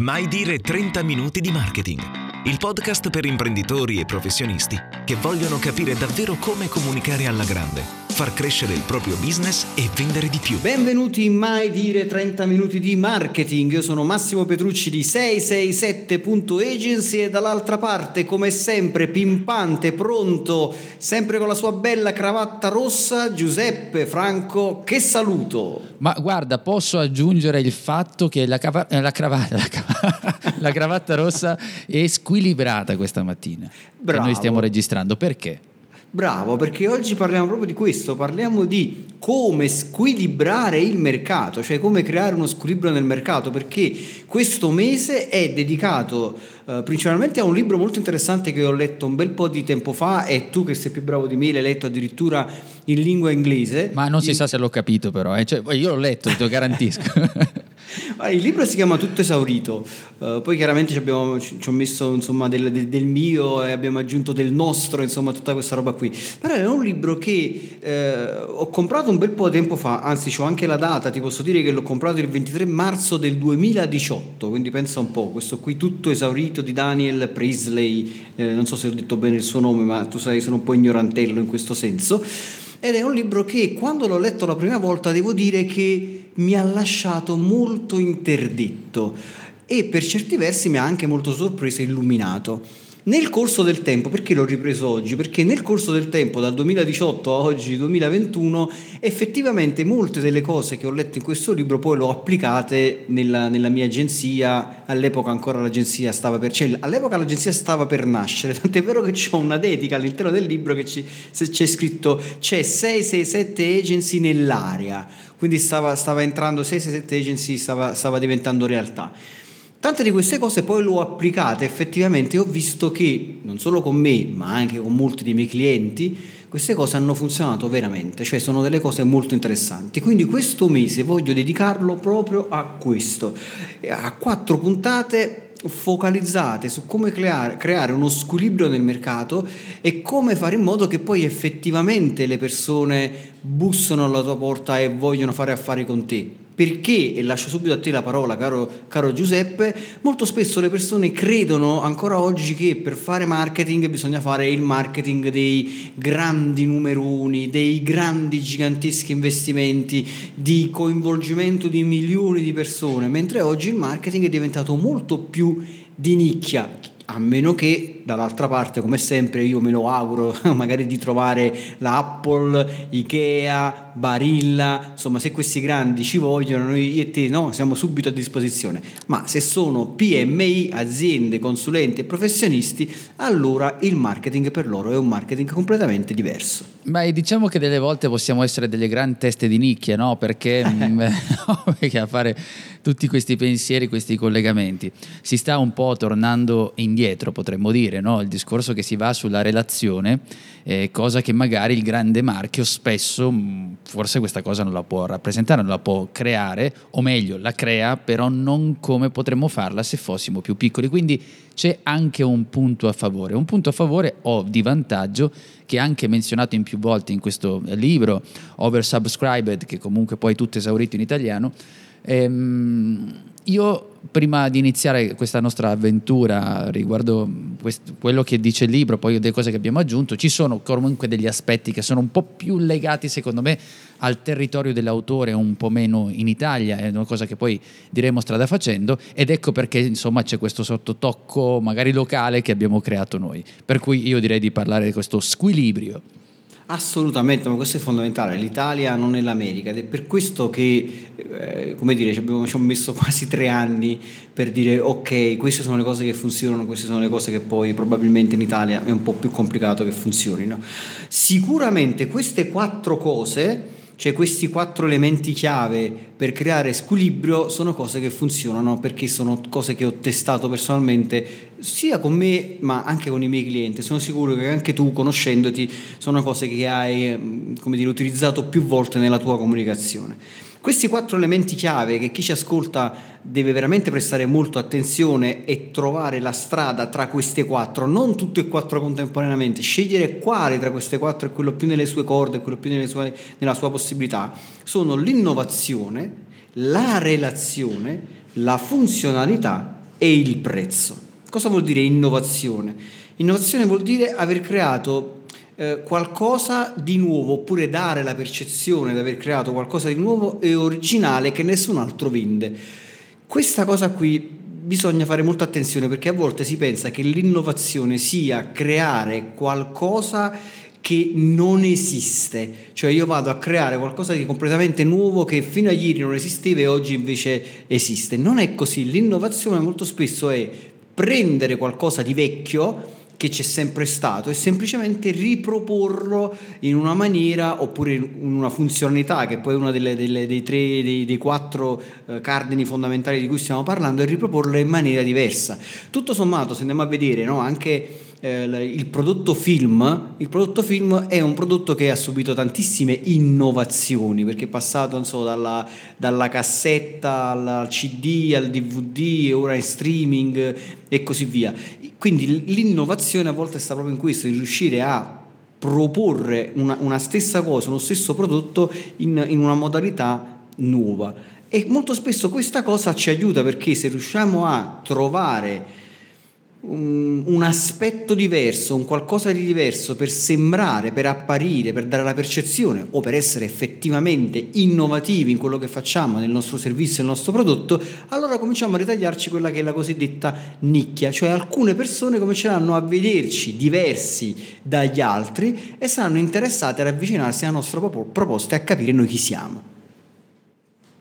Mai dire 30 minuti di marketing. Il podcast per imprenditori e professionisti che vogliono capire davvero come comunicare alla grande, far crescere il proprio business e vendere di più. Benvenuti in Mai dire 30 minuti di marketing. Io sono Massimo Petrucci di 667.agency e dall'altra parte, come sempre, pimpante, pronto, sempre con la sua bella cravatta rossa, Giuseppe Franco. Che saluto! Ma guarda, posso aggiungere il fatto che la, cava- la cravatta, la, cava- la cravatta rossa è squilibrata questa mattina. Bravo. Che noi stiamo registrando. Perché? Bravo, perché oggi parliamo proprio di questo, parliamo di come squilibrare il mercato, cioè come creare uno squilibrio nel mercato, perché questo mese è dedicato eh, principalmente a un libro molto interessante che ho letto un bel po' di tempo fa e tu che sei più bravo di me l'hai letto addirittura in lingua inglese. Ma non si Il- sa se l'ho capito però, eh. Cioè, io l'ho letto, te lo garantisco. Il libro si chiama Tutto esaurito, Eh, poi chiaramente ci, abbiamo, ci, ci ho messo insomma del, del- del mio e abbiamo aggiunto del nostro, insomma tutta questa roba qui. Però è un libro che eh, ho comprato un bel po' di tempo fa, anzi ho anche la data, ti posso dire che l'ho comprato il 23 marzo del 2018, quindi pensa un po', questo qui Tutto esaurito di Daniel Priestley, eh, non so se ho detto bene il suo nome, ma tu sai sono un po' ignorantello in questo senso. Ed è un libro che quando l'ho letto la prima volta devo dire che mi ha lasciato molto interdetto e per certi versi mi ha anche molto sorpreso e illuminato. Nel corso del tempo, perché l'ho ripreso oggi? Perché nel corso del tempo, dal 2018 a oggi 2021, effettivamente molte delle cose che ho letto in questo libro poi le ho applicate nella, nella mia agenzia, all'epoca ancora l'agenzia stava per, cioè all'epoca l'agenzia stava per nascere, tant'è vero che c'ho una dedica all'interno del libro che ci- c'è scritto c'è 667 agency nell'area, quindi stava, stava entrando 667 agency, stava, stava diventando realtà. Tante di queste cose poi le ho applicate effettivamente ho visto che non solo con me, ma anche con molti dei miei clienti, queste cose hanno funzionato veramente, cioè sono delle cose molto interessanti. Quindi questo mese voglio dedicarlo proprio a questo, a quattro puntate focalizzate su come creare, creare uno squilibrio nel mercato e come fare in modo che poi effettivamente le persone bussano alla tua porta e vogliono fare affari con te. Perché, e lascio subito a te la parola, caro, caro Giuseppe, molto spesso le persone credono ancora oggi che per fare marketing bisogna fare il marketing dei grandi numeroni, dei grandi giganteschi investimenti, di coinvolgimento di milioni di persone, mentre oggi il marketing è diventato molto più di nicchia, a meno che dall'altra parte, come sempre, io me lo auguro magari di trovare la Apple, Ikea, Barilla, insomma, se questi grandi ci vogliono, noi e te no, siamo subito a disposizione. Ma se sono PMI, aziende, consulenti e professionisti, allora il marketing per loro è un marketing completamente diverso. Beh, diciamo che delle volte possiamo essere delle grandi teste di nicchia, no? Perché, mm, no, perché a fare tutti questi pensieri, questi collegamenti, si sta un po' tornando indietro, potremmo dire, no? Il discorso che si va sulla relazione, eh, cosa che magari il grande marchio spesso, mh, forse questa cosa non la può rappresentare, non la può creare, o meglio, la crea, però non come potremmo farla se fossimo più piccoli. Quindi c'è anche un punto a favore, un punto a favore o di vantaggio che è anche menzionato in più volte in questo libro, Oversubscribed, che comunque poi tutto esaurito in italiano. Ehm, io prima di iniziare questa nostra avventura riguardo quest- quello che dice il libro, poi delle cose che abbiamo aggiunto, ci sono comunque degli aspetti che sono un po' più legati secondo me al territorio dell'autore, un po' meno in Italia, è una cosa che poi diremo strada facendo ed ecco perché insomma c'è questo sottotocco magari locale che abbiamo creato noi. Per cui io direi di parlare di questo squilibrio. Assolutamente, ma questo è fondamentale. L'Italia non è l'America ed è per questo che, eh, come dire, ci, abbiamo, ci ho messo quasi tre anni per dire ok, queste sono le cose che funzionano, queste sono le cose che poi probabilmente in Italia è un po' più complicato che funzionino. Sicuramente queste quattro cose Cioè questi quattro elementi chiave per creare squilibrio sono cose che funzionano perché sono cose che ho testato personalmente sia con me ma anche con i miei clienti. Sono sicuro che anche tu conoscendoti sono cose che hai mm, come dire, utilizzato più volte nella tua comunicazione. Questi quattro elementi chiave che chi ci ascolta deve veramente prestare molto attenzione e trovare la strada tra queste quattro, non tutte e quattro contemporaneamente, scegliere quale tra queste quattro è quello più nelle sue corde, quello più sue, nella sua possibilità, sono l'innovazione, la relazione, la funzionalità e il prezzo. Cosa vuol dire innovazione? Innovazione vuol dire aver creato eh, qualcosa di nuovo oppure dare la percezione di aver creato qualcosa di nuovo e originale che nessun altro vende. Questa cosa qui bisogna fare molta attenzione perché a volte si pensa che l'innovazione sia creare qualcosa che non esiste, cioè io vado a creare qualcosa di completamente nuovo che fino a ieri non esisteva e oggi invece esiste. Non è così, l'innovazione molto spesso è prendere qualcosa di vecchio che c'è sempre stato e semplicemente riproporlo in una maniera oppure in una funzionalità che poi è una delle, dei tre, dei, dei quattro eh, cardini fondamentali di cui stiamo parlando e riproporlo in maniera diversa. Tutto sommato, se andiamo a vedere no, anche il prodotto film, il prodotto film è un prodotto che ha subito tantissime innovazioni perché è passato so, dalla, dalla, cassetta al CD, al DVD, ora in streaming e così via. Quindi l'innovazione a volte sta proprio in questo, in riuscire a proporre una, una stessa cosa, uno stesso prodotto in, in una modalità nuova. E molto spesso questa cosa ci aiuta perché se riusciamo a trovare un, un, aspetto diverso, un qualcosa di diverso per sembrare, per apparire, per dare la percezione o per essere effettivamente innovativi in quello che facciamo nel nostro servizio, nel nostro prodotto, allora cominciamo a ritagliarci quella che è la cosiddetta nicchia, cioè alcune persone cominceranno a vederci diversi dagli altri e saranno interessate ad avvicinarsi alla nostra proposta e a capire noi chi siamo.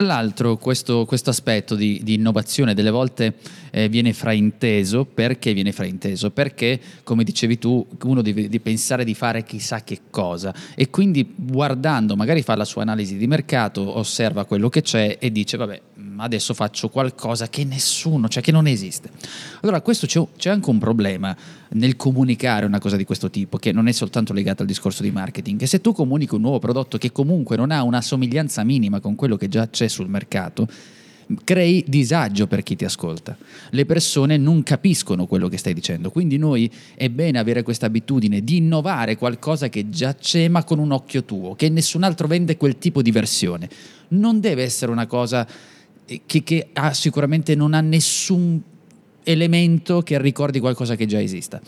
L'altro questo, questo aspetto di, di, innovazione delle volte eh, viene frainteso, perché viene frainteso? Perché, come dicevi tu, uno deve, deve, pensare di fare chissà che cosa e quindi guardando, magari fa la sua analisi di mercato, osserva quello che c'è e dice vabbè, adesso faccio qualcosa che nessuno, cioè che non esiste. Allora questo c'è, c'è anche un problema nel comunicare una cosa di questo tipo, che non è soltanto legata al discorso di marketing, che se tu comunichi un nuovo prodotto che comunque non ha una somiglianza minima con quello che già c'è sul mercato, crei disagio per chi ti ascolta. Le persone non capiscono quello che stai dicendo, quindi noi è bene avere questa abitudine di innovare qualcosa che già c'è ma con un occhio tuo, che nessun altro vende quel tipo di versione. Non deve essere una cosa che, che ha, sicuramente non ha nessun elemento che ricordi qualcosa che già esista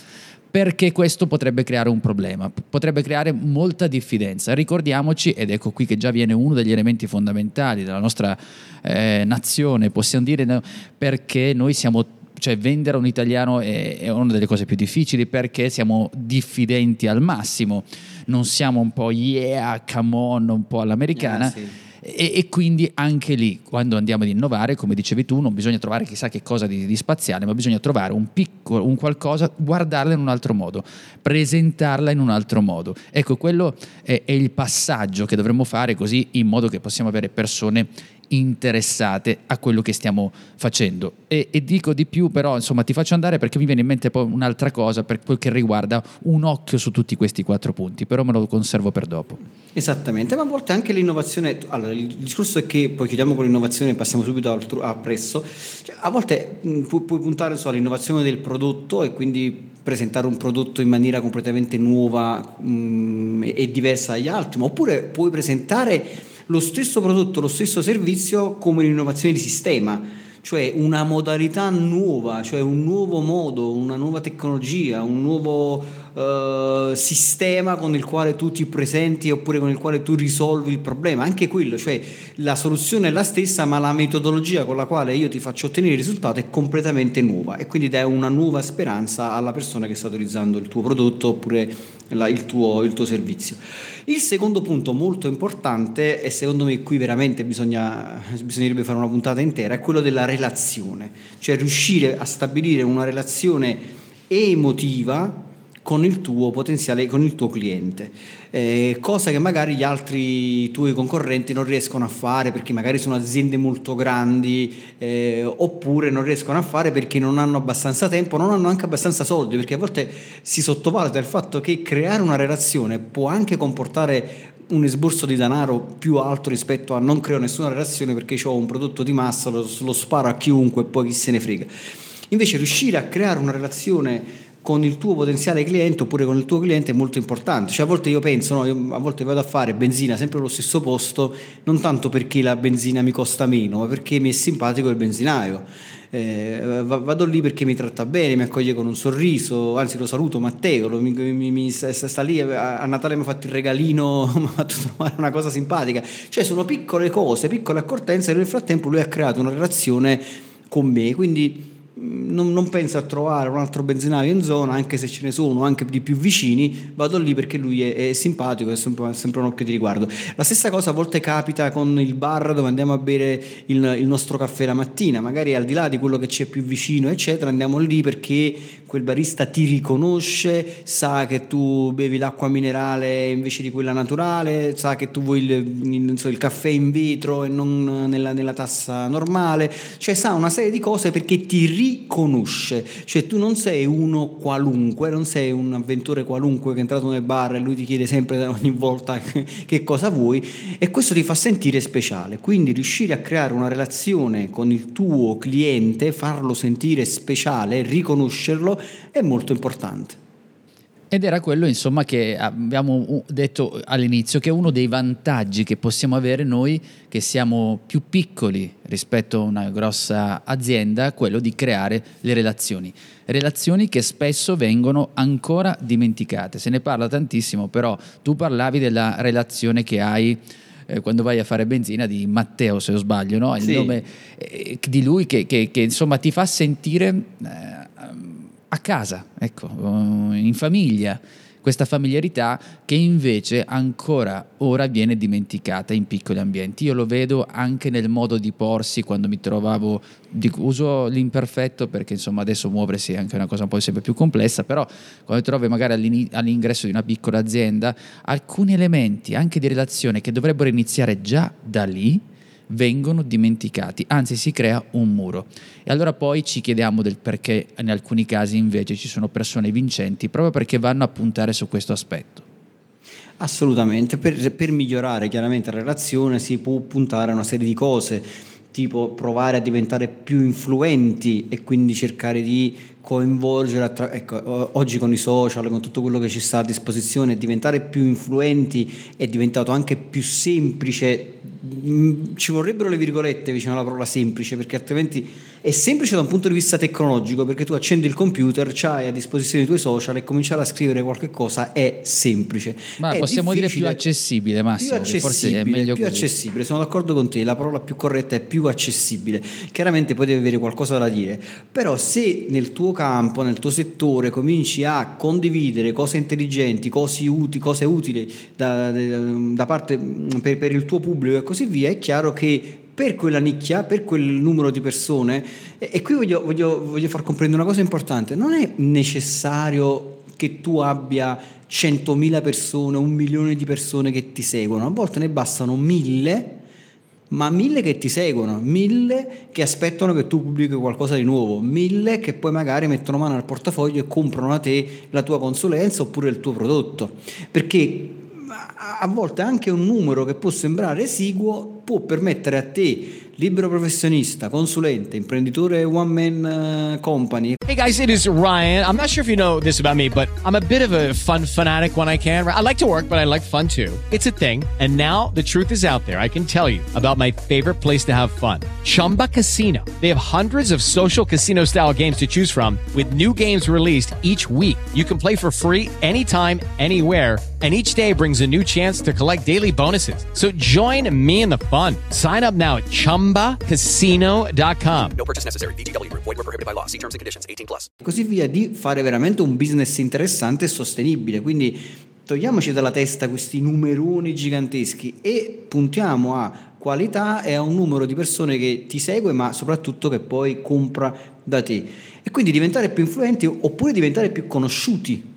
perché questo potrebbe creare un problema, potrebbe creare molta diffidenza. Ricordiamoci, ed ecco qui che già viene uno degli elementi fondamentali della nostra eh, nazione, possiamo dire, perché noi siamo cioè vendere un italiano è, è, una delle cose più difficili perché siamo diffidenti al massimo, non siamo un po' yeah, come on, un po' all'americana. Yeah, sì e, e, quindi anche lì, quando andiamo ad innovare, come dicevi tu, non bisogna trovare chissà che cosa di, di spaziale, ma bisogna trovare un piccolo, un qualcosa, guardarla in un altro modo, presentarla in un altro modo. Ecco, quello è, è il passaggio che dovremmo fare così in modo che possiamo avere persone interessate a quello che stiamo facendo. E, e, dico di più, però, insomma, ti faccio andare perché mi viene in mente poi un'altra cosa per quel che riguarda un occhio su tutti questi quattro punti, però me lo conservo per dopo. Esattamente, ma a volte anche l'innovazione, allora il discorso è che poi chiudiamo con l'innovazione e passiamo subito al, a presso, cioè, a volte mh, pu- puoi puntare so, all'innovazione del prodotto e quindi presentare un prodotto in maniera completamente nuova mh, e diversa dagli altri, oppure puoi presentare lo stesso prodotto, lo stesso servizio come un'innovazione di sistema, cioè una modalità nuova, cioè un nuovo modo, una nuova tecnologia, un nuovo uh, sistema con il quale tu ti presenti oppure con il quale tu risolvi il problema, anche quello, cioè la soluzione è la stessa ma la metodologia con la quale io ti faccio ottenere il risultato è completamente nuova. E quindi dai una nuova speranza alla persona che sta utilizzando il tuo prodotto oppure la, il, tuo, il tuo servizio. Il secondo punto molto importante, e secondo me qui veramente bisogna, bisognerebbe fare una puntata intera, è quello della relazione, cioè riuscire a stabilire una relazione emotiva con il tuo potenziale, con il tuo cliente. Eh, cosa che magari gli altri tuoi concorrenti non riescono a fare perché magari sono aziende molto grandi eh, oppure non riescono a fare perché non hanno abbastanza tempo, non hanno anche abbastanza soldi, perché a volte si sottovaluta il fatto che creare una relazione può anche comportare un esborso di denaro più alto rispetto a non creo nessuna relazione perché ho un prodotto di massa, lo, lo sparo a chiunque e poi chi se ne frega. Invece riuscire a creare una relazione con il tuo potenziale cliente oppure con il tuo cliente è molto importante. Cioè, a volte io penso, no, io a volte vado a fare benzina sempre allo stesso posto, non tanto perché la benzina mi costa meno, ma perché mi è simpatico il benzinaio. Eh, vado lì perché mi tratta bene, mi accoglie con un sorriso, anzi lo saluto Matteo, lo, mi, mi, mi, sta, sta, lì, a Natale mi ha fatto il regalino, mi ha fatto trovare una cosa simpatica. Cioè sono piccole cose, piccole accortenze e nel frattempo lui ha creato una relazione con me, quindi non, non, penso a trovare un altro benzinaio in zona, anche se ce ne sono, anche di più vicini, vado lì perché lui è, è simpatico, è sempre, sempre, un occhio di riguardo. La stessa cosa a volte capita con il bar dove andiamo a bere il, il, nostro caffè la mattina, magari al di là di quello che c'è più vicino, eccetera, andiamo lì perché quel barista ti riconosce, sa che tu bevi l'acqua minerale invece di quella naturale, sa che tu vuoi il, il caffè in vetro e non nella, nella tassa normale, cioè sa una serie di cose perché ti riconosce, cioè tu non sei uno qualunque, non sei un avventore qualunque che è entrato nel bar e lui ti chiede sempre ogni volta che cosa vuoi e questo ti fa sentire speciale, quindi riuscire a creare una relazione con il tuo cliente, farlo sentire speciale, riconoscerlo è molto importante. Ed era quello, insomma, che abbiamo detto all'inizio, che è uno dei vantaggi che possiamo avere noi che siamo più piccoli rispetto a una grossa azienda, quello di creare le relazioni. Relazioni che spesso vengono ancora dimenticate. Se ne parla tantissimo, però tu parlavi della relazione che hai eh, quando vai a fare benzina di Matteo, se non sbaglio, no? il sì. nome eh, di lui che, che, che, insomma ti fa sentire... Eh, a casa, ecco, eh, in famiglia, questa familiarità che invece ancora ora viene dimenticata in piccoli ambienti. Io lo vedo anche nel modo di porsi quando mi trovavo, uso l'imperfetto perché insomma adesso muoversi è anche una cosa un po' sempre più complessa, però quando trovi magari all'ingresso di una piccola azienda, alcuni elementi anche di relazione che dovrebbero iniziare già da lì, vengono dimenticati, anzi si crea un muro. E allora poi ci chiediamo del perché in alcuni casi invece ci sono persone vincenti, proprio perché vanno a puntare su questo aspetto. Assolutamente, per, per migliorare chiaramente la relazione si può puntare a una serie di cose, tipo provare a diventare più influenti e quindi cercare di coinvolgere, attra- ecco, oggi con i social, con tutto quello che ci sta a disposizione, diventare più influenti è diventato anche più semplice, mm, ci vorrebbero le virgolette vicino alla parola semplice, perché altrimenti è semplice da un punto di vista tecnologico perché tu accendi il computer, hai a disposizione i tuoi social e cominciare a scrivere qualche cosa è semplice. Ma è possiamo dire più accessibile, Massimo. Più accessibile, più accessibile, sono d'accordo con te, la parola più corretta è più accessibile. Chiaramente poi devi avere qualcosa da dire, però se nel tuo campo, nel tuo settore cominci a condividere cose intelligenti, cose, uti, cose utili da, da parte per, per il tuo pubblico e così via, è chiaro che per quella nicchia, per quel numero di persone. E, e qui voglio, voglio, voglio far comprendere una cosa importante, non è necessario che tu abbia 100.000 persone, un milione di persone che ti seguono, a volte ne bastano mille, ma mille che ti seguono, mille che aspettano che tu pubblichi qualcosa di nuovo, mille che poi magari mettono mano al portafoglio e comprano da te la tua consulenza oppure il tuo prodotto. Perché a volte anche un numero che può sembrare esiguo può permettere a te libero professionista, consulente, imprenditore one man uh, company. Hey guys, it is Ryan. I'm not sure if you know this about me, but I'm a bit of a fun fanatic when I can. I like to work, but I like fun too. It's a thing. And now the truth is out there. I can tell you about my favorite place to have fun. Chumba Casino. They have hundreds of social casino style games to choose from with new games released each week. You can play for free anytime, anywhere and each day brings a new chance to collect daily bonuses. So join me in the fun. Sign up now at ChumbaCasino.com. No purchase necessary. BGW. Void were prohibited by law. See terms and conditions. 18 plus. Così via di fare veramente un business interessante e sostenibile. Quindi togliamoci dalla testa questi numeroni giganteschi e puntiamo a qualità e a un numero di persone che ti segue, ma soprattutto che poi compra da te. E quindi diventare più influenti oppure diventare più conosciuti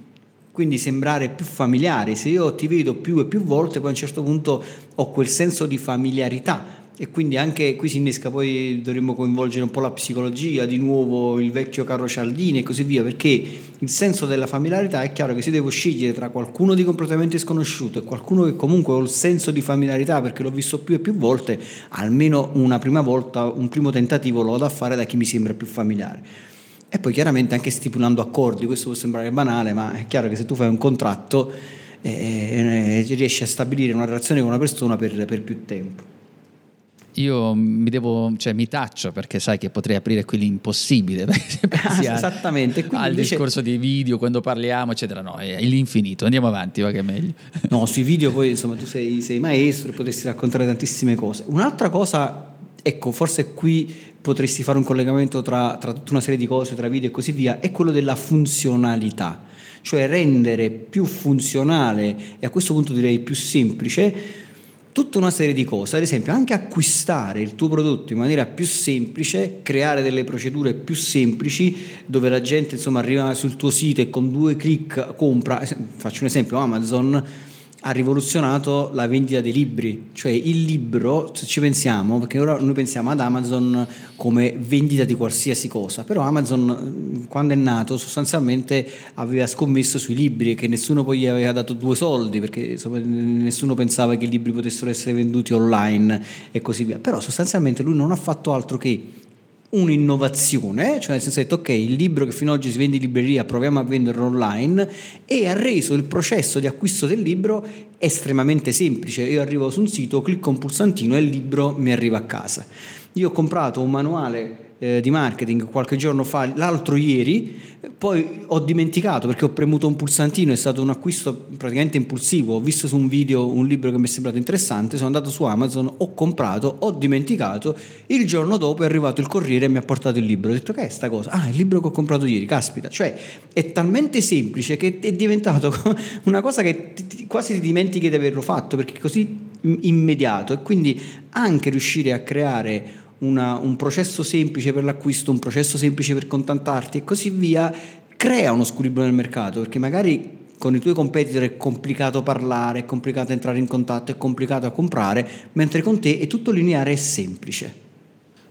quindi sembrare più familiari. Se io ti vedo più e più volte, poi a un certo punto ho quel senso di familiarità e quindi anche qui si innesca poi dovremmo coinvolgere un po' la psicologia, di nuovo il vecchio Carlo Cialdini e così via, perché il senso della familiarità è chiaro che se devo scegliere tra qualcuno di completamente sconosciuto e qualcuno che comunque ho il senso di familiarità perché l'ho visto più e più volte, almeno una prima volta, un primo tentativo lo vado a fare da chi mi sembra più familiare. E poi chiaramente anche stipulando accordi, questo può sembrare banale, ma è chiaro che se tu fai un contratto eh, eh riesci a stabilire una relazione con una persona per, per più tempo io mi devo, cioè mi taccio perché sai che potrei aprire qui l'impossibile. Esattamente. Al invece... discorso dei video, quando parliamo, eccetera. No, è l'infinito. Andiamo avanti, va che è meglio. No, sui video poi insomma tu sei, sei maestro e potresti raccontare tantissime cose. Un'altra cosa, ecco, forse qui potresti fare un collegamento tra, tra tutta una serie di cose, tra video e così via, è quello della funzionalità. Cioè rendere più funzionale e a questo punto direi più semplice tutta una serie di cose, ad esempio anche acquistare il tuo prodotto in maniera più semplice, creare delle procedure più semplici dove la gente insomma arriva sul tuo sito e con due clic compra, faccio un esempio Amazon ha rivoluzionato la vendita dei libri, cioè il libro, se ci pensiamo, perché ora noi pensiamo ad Amazon come vendita di qualsiasi cosa, però Amazon quando è nato sostanzialmente aveva scommesso sui libri che nessuno poi gli aveva dato due soldi perché nessuno pensava che i libri potessero essere venduti online e così via, però sostanzialmente lui non ha fatto altro che un'innovazione, cioè nel senso detto ok, il libro che fino ad oggi si vende in libreria proviamo a venderlo online e ha reso il processo di acquisto del libro estremamente semplice. Io arrivo su un sito, clicco un pulsantino e il libro mi arriva a casa. Io ho comprato un manuale eh, di marketing qualche giorno fa, l'altro ieri, poi ho dimenticato perché ho premuto un pulsantino, è stato un acquisto praticamente impulsivo, ho visto su un video un libro che mi è sembrato interessante, sono andato su Amazon, ho comprato, ho dimenticato, il giorno dopo è arrivato il corriere e mi ha portato il libro, ho detto che è sta cosa? Ah, il libro che ho comprato ieri, caspita, cioè è talmente semplice che è diventato una cosa che quasi ti dimentichi di averlo fatto perché è così immediato. E quindi anche riuscire a creare una, un processo semplice per l'acquisto, un processo semplice per contantarti e così via, crea uno squilibrio nel mercato, perché magari con i tuoi competitor è complicato parlare, è complicato entrare in contatto, è complicato comprare, mentre con te è tutto lineare e semplice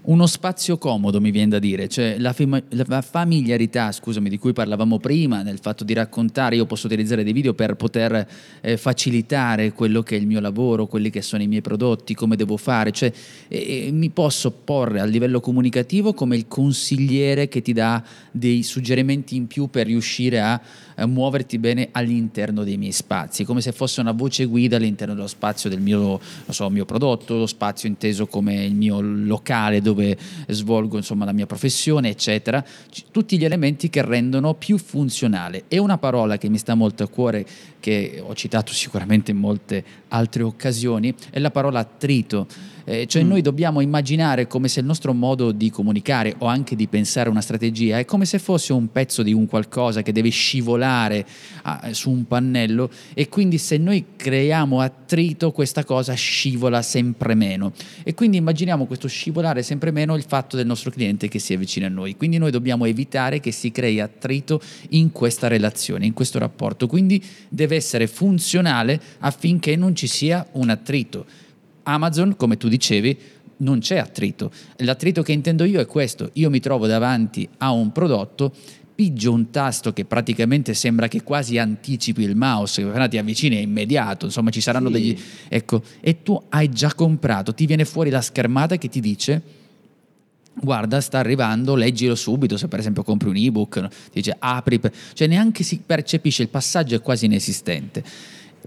uno spazio comodo, mi viene da dire, cioè la, fam- la, familiarità, scusami, di cui parlavamo prima, nel fatto di raccontare, io posso utilizzare dei video per poter eh, facilitare quello che è il mio lavoro, quelli che sono i miei prodotti, come devo fare, cioè eh, mi posso porre a livello comunicativo come il consigliere che ti dà dei suggerimenti in più per riuscire a eh, muoverti bene all'interno dei miei spazi, come se fosse una voce guida all'interno dello spazio del mio, so, mio prodotto, lo spazio inteso come il mio locale dove svolgo insomma, la mia professione, eccetera. Tutti gli elementi che rendono più funzionale. E una parola che mi sta molto a cuore, che ho citato sicuramente in molte altre occasioni, è la parola attrito eh, cioè mm. noi dobbiamo immaginare come se il nostro modo di comunicare o anche di pensare una strategia è come se fosse un pezzo di un qualcosa che deve scivolare ah, su un pannello e quindi se noi creiamo attrito questa cosa scivola sempre meno. E quindi immaginiamo questo scivolare sempre meno il fatto del nostro cliente che si avvicina a noi. Quindi noi dobbiamo evitare che si crei attrito in questa relazione, in questo rapporto. Quindi deve essere funzionale affinché non ci sia un attrito. Amazon, come tu dicevi, non c'è attrito. L'attrito che intendo io è questo, io mi trovo davanti a un prodotto, pigio un tasto che praticamente sembra che quasi anticipi il mouse, che ti avvicini è immediato, insomma ci saranno sì. degli... Ecco, e tu hai già comprato, ti viene fuori la schermata che ti dice guarda sta arrivando, leggilo subito, se per esempio compri un ebook, ti dice apri, cioè neanche si percepisce, il passaggio è quasi inesistente.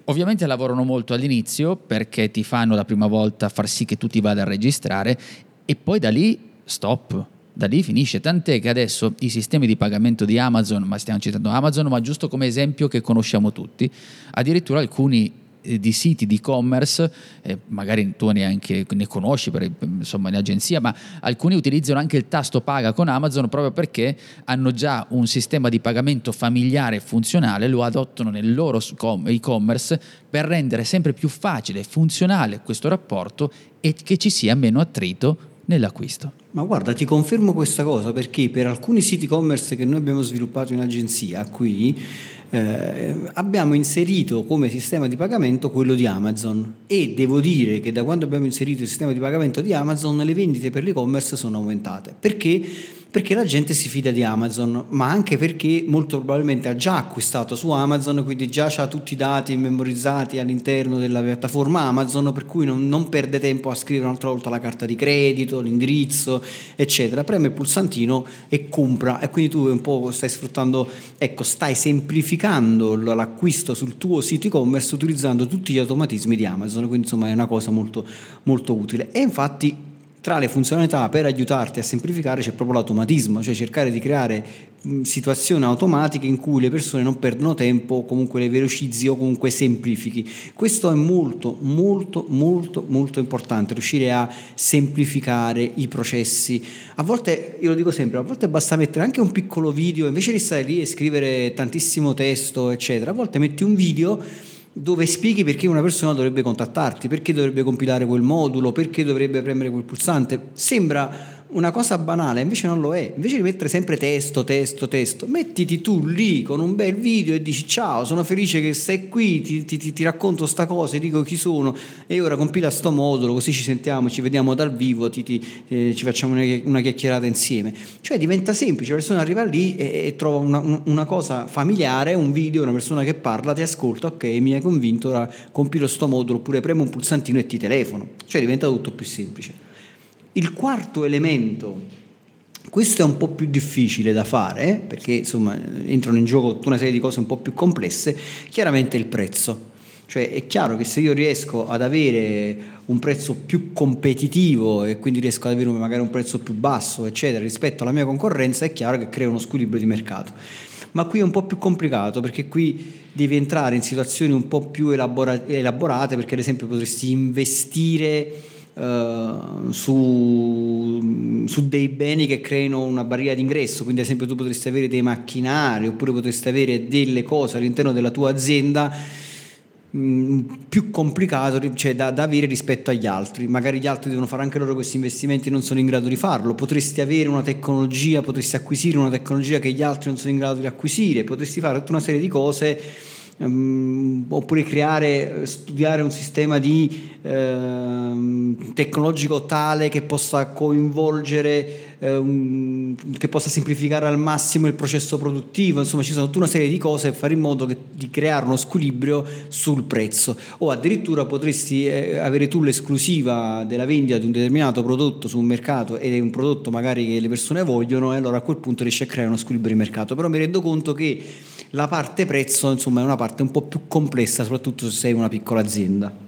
Ovviamente lavorano molto all'inizio perché ti fanno la prima volta far sì che tu ti vada a registrare e poi da lì stop. Da lì finisce, tant'è che adesso i sistemi di pagamento di Amazon, ma stiamo citando Amazon, ma giusto come esempio che conosciamo tutti, addirittura alcuni di siti di e-commerce, eh, magari tu neanche ne conosci per, insomma, in agenzia, ma alcuni utilizzano anche il tasto paga con Amazon proprio perché hanno già un sistema di pagamento familiare e funzionale, lo adottano nel loro e-commerce per rendere sempre più facile e funzionale questo rapporto e che ci sia meno attrito nell'acquisto. Ma guarda, ti confermo questa cosa perché per alcuni siti e-commerce che noi abbiamo sviluppato in agenzia qui eh, abbiamo inserito come sistema di pagamento quello di Amazon e devo dire che da quando abbiamo inserito il sistema di pagamento di Amazon le vendite per l'e-commerce sono aumentate. Perché? Perché la gente si fida di Amazon, ma anche perché molto probabilmente ha già acquistato su Amazon, quindi già ha tutti i dati memorizzati all'interno della piattaforma Amazon, per cui non, non perde tempo a scrivere un'altra volta la carta di credito, l'indirizzo, eccetera. Preme il pulsantino e compra e quindi tu un po' stai sfruttando, ecco, stai semplificando l'acquisto sul tuo sito e-commerce utilizzando tutti gli automatismi di Amazon, quindi insomma è una cosa molto, molto utile. E infatti tra le funzionalità per aiutarti a semplificare c'è proprio l'automatismo, cioè cercare di creare situazioni automatiche in cui le persone non perdono tempo, comunque le velocizzi o comunque semplifichi. Questo è molto, molto, molto, molto importante, riuscire a semplificare i processi. A volte, io lo dico sempre, a volte basta mettere anche un piccolo video, invece di stare lì e scrivere tantissimo testo, eccetera, a volte metti un video dove spieghi perché una persona dovrebbe contattarti, perché dovrebbe compilare quel modulo, perché dovrebbe premere quel pulsante. Sembra una cosa banale, invece non lo è. Invece di mettere sempre testo, testo, testo, mettiti tu lì con un bel video e dici ciao, sono felice che sei qui, ti, ti, ti racconto sta cosa, ti dico chi sono e ora compila sto modulo, così ci sentiamo, ci vediamo dal vivo, ti, eh, ci facciamo una, una, chiacchierata insieme. Cioè diventa semplice, la persona arriva lì e, e trova una, una, cosa familiare, un video, una persona che parla, ti ascolta, ok, mi hai convinto, ora compilo sto modulo, oppure premo un pulsantino e ti telefono. Cioè diventa tutto più semplice. Il quarto elemento, questo è un po' più difficile da fare perché insomma entrano in gioco tutta una serie di cose un po' più complesse, chiaramente il prezzo. Cioè è chiaro che se io riesco ad avere un prezzo più competitivo e quindi riesco ad avere magari un prezzo più basso, eccetera, rispetto alla mia concorrenza, è chiaro che crea uno squilibrio di mercato. Ma qui è un po' più complicato perché qui devi entrare in situazioni un po' più elabora- elaborate perché ad esempio potresti investire Uh, su, su, dei beni che creino una barriera d'ingresso, quindi ad esempio tu potresti avere dei macchinari oppure potresti avere delle cose all'interno della tua azienda mm, più complicato cioè da, da, avere rispetto agli altri, magari gli altri devono fare anche loro questi investimenti e non sono in grado di farlo, potresti avere una tecnologia, potresti acquisire una tecnologia che gli altri non sono in grado di acquisire, potresti fare tutta una serie di cose Um, oppure creare, studiare un sistema di, uh, tecnologico tale che possa coinvolgere, uh, che possa semplificare al massimo il processo produttivo, insomma ci sono tutta una serie di cose per fare in modo che, di creare uno squilibrio sul prezzo. O addirittura potresti eh, avere tu l'esclusiva della vendita di un determinato prodotto su un mercato ed è un prodotto magari che le persone vogliono e allora a quel punto riesci a creare uno squilibrio di mercato, però mi rendo conto che la parte prezzo insomma è una parte un po' più complessa, soprattutto se sei una piccola azienda.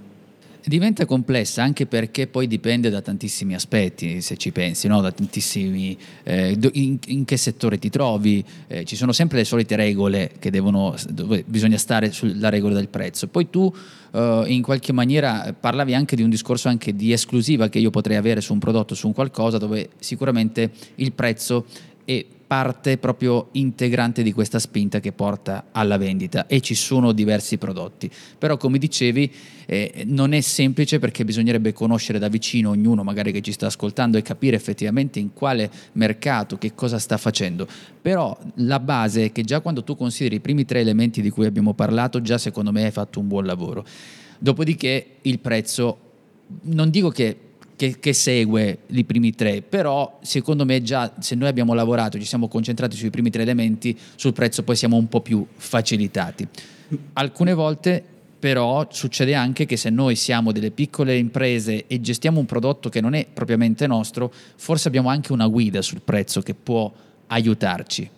Diventa complessa anche perché poi dipende da tantissimi aspetti, se ci pensi, no? da tantissimi, eh, in, in, che settore ti trovi, eh, ci sono sempre le solite regole che devono, bisogna stare sulla regola del prezzo. Poi tu eh, in qualche maniera parlavi anche di un discorso anche di esclusiva che io potrei avere su un prodotto, su un qualcosa, dove sicuramente il prezzo è parte proprio integrante di questa spinta che porta alla vendita e ci sono diversi prodotti. Però come dicevi eh, non è semplice perché bisognerebbe conoscere da vicino ognuno magari che ci sta ascoltando e capire effettivamente in quale mercato, che cosa sta facendo. Però la base è che già quando tu consideri i primi tre elementi di cui abbiamo parlato, già secondo me hai fatto un buon lavoro. Dopodiché il prezzo, non dico che che, che, segue i primi tre, però secondo me già se noi abbiamo lavorato, ci siamo concentrati sui primi tre elementi, sul prezzo poi siamo un po' più facilitati. Alcune volte però succede anche che se noi siamo delle piccole imprese e gestiamo un prodotto che non è propriamente nostro, forse abbiamo anche una guida sul prezzo che può aiutarci.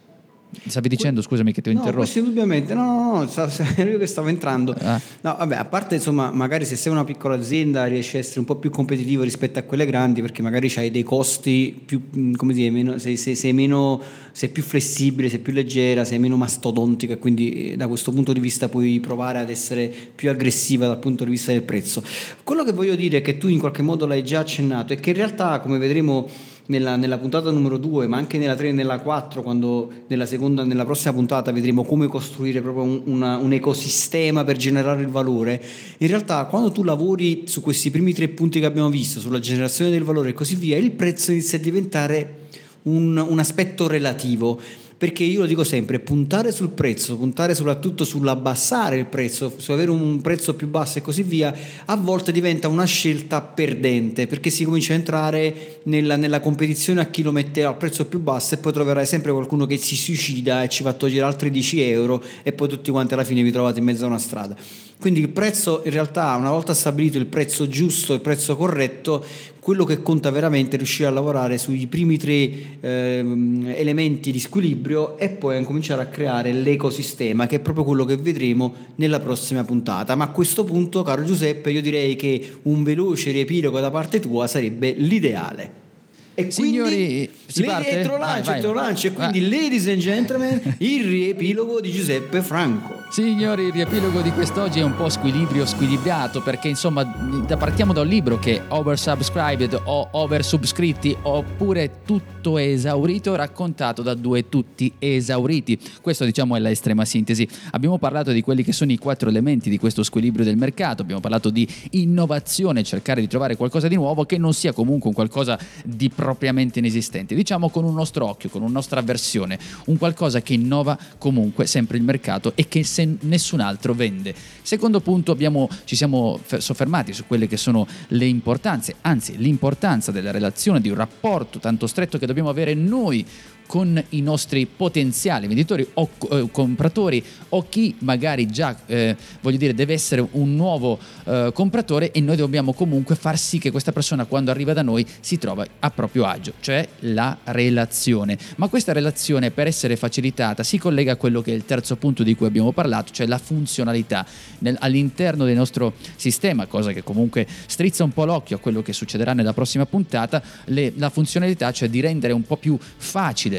Stavi dicendo, scusami che ti ho no, interrotto. Sì, indubbiamente, no, no, no, che stavo entrando. Ah. No, vabbè, a parte insomma, magari se sei una piccola azienda riesci a essere un po' più competitivo rispetto a quelle grandi perché magari hai dei costi più, mm, come dire, meno, sei, sei, sei, meno, sei più flessibile, sei più leggera, sei meno mastodontica quindi eh, da questo punto di vista puoi provare ad essere più aggressiva dal punto di vista del prezzo. Quello che voglio dire, che tu in qualche modo l'hai già accennato, è che in realtà, come vedremo nella, nella, puntata numero 2, ma anche nella 3 e nella 4, quando nella, seconda, nella prossima puntata vedremo come costruire proprio un, una, un, ecosistema per generare il valore, in realtà quando tu lavori su questi primi tre punti che abbiamo visto, sulla generazione del valore e così via, il prezzo inizia a diventare un, un aspetto relativo perché io lo dico sempre, puntare sul prezzo, puntare soprattutto sull'abbassare il prezzo, su avere un prezzo più basso e così via, a volte diventa una scelta perdente, perché si comincia a entrare nella, nella competizione a chi lo mette al prezzo più basso e poi troverai sempre qualcuno che si suicida e ci fa togliere altri 10 euro e poi tutti quanti alla fine vi trovate in mezzo a una strada. Quindi il prezzo in realtà una volta stabilito il prezzo giusto, il prezzo corretto, quello che conta veramente è riuscire a lavorare sui primi tre eh, elementi di squilibrio e poi a cominciare a creare l'ecosistema che è proprio quello che vedremo nella prossima puntata. Ma a questo punto, caro Giuseppe, io direi che un veloce riepilogo da parte tua sarebbe l'ideale. E Signori, si parte? Retrolancio e quindi, ladies and gentlemen, il riepilogo di Giuseppe Franco. Signori, il riepilogo di quest'oggi è un po' squilibrio squilibriato perché insomma partiamo da un libro che oversubscribed o oversubscritti oppure tutto esaurito raccontato da due tutti esauriti. Questo diciamo è la estrema sintesi. Abbiamo parlato di quelli che sono i quattro elementi di questo squilibrio del mercato, abbiamo parlato di innovazione, cercare di trovare qualcosa di nuovo che non sia comunque un qualcosa di propriamente inesistente, diciamo con un nostro occhio, con una nostra versione, un qualcosa che innova comunque sempre il mercato e che se nessun altro vende. Secondo punto abbiamo, ci siamo soffermati su quelle che sono le importanze, anzi l'importanza della relazione, di un rapporto tanto stretto che dobbiamo avere noi con i nostri potenziali venditori o eh, compratori o chi magari già eh, voglio dire deve essere un nuovo eh, compratore e noi dobbiamo comunque far sì che questa persona quando arriva da noi si trova a proprio agio, cioè la relazione. Ma questa relazione per essere facilitata si collega a quello che è il terzo punto di cui abbiamo parlato, cioè la funzionalità Nel- all'interno del nostro sistema, cosa che comunque strizza un po' l'occhio a quello che succederà nella prossima puntata, le- la funzionalità, cioè di rendere un po' più facile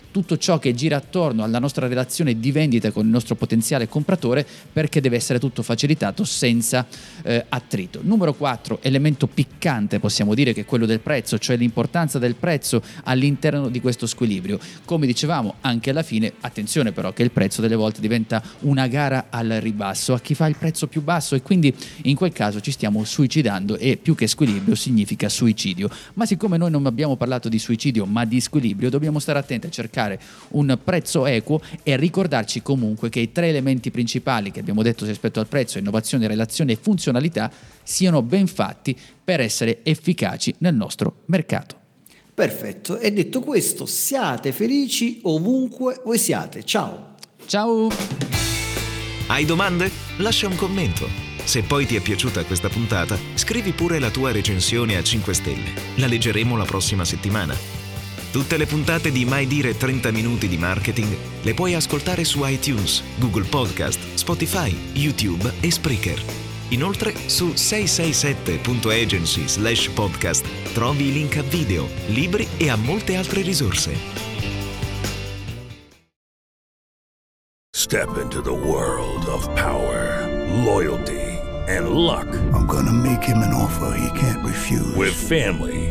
tutto ciò che gira attorno alla nostra relazione di vendita con il nostro potenziale compratore perché deve essere tutto facilitato senza eh, attrito. Numero 4, elemento piccante possiamo dire che è quello del prezzo, cioè l'importanza del prezzo all'interno di questo squilibrio. Come dicevamo anche alla fine, attenzione però che il prezzo delle volte diventa una gara al ribasso a chi fa il prezzo più basso e quindi in quel caso ci stiamo suicidando e più che squilibrio significa suicidio. Ma siccome noi non abbiamo parlato di suicidio ma di squilibrio, dobbiamo stare attenti a cercare un prezzo equo e ricordarci comunque che i tre elementi principali che abbiamo detto rispetto al prezzo, innovazione, relazione e funzionalità, siano ben fatti per essere efficaci nel nostro mercato. Perfetto, e detto questo, siate felici ovunque voi siate. Ciao! Ciao! Hai domande? Lascia un commento. Se poi ti è piaciuta questa puntata, scrivi pure la tua recensione a 5 stelle. La leggeremo la prossima settimana. Tutte le puntate di Mai Dire 30 Minuti di Marketing le puoi ascoltare su iTunes, Google Podcast, Spotify, YouTube e Spreaker. Inoltre su 667.agency slash podcast trovi i link a video, libri e a molte altre risorse. Step into the world of power, loyalty, and luck. I'm gonna make him an offer he can't refuse. With family,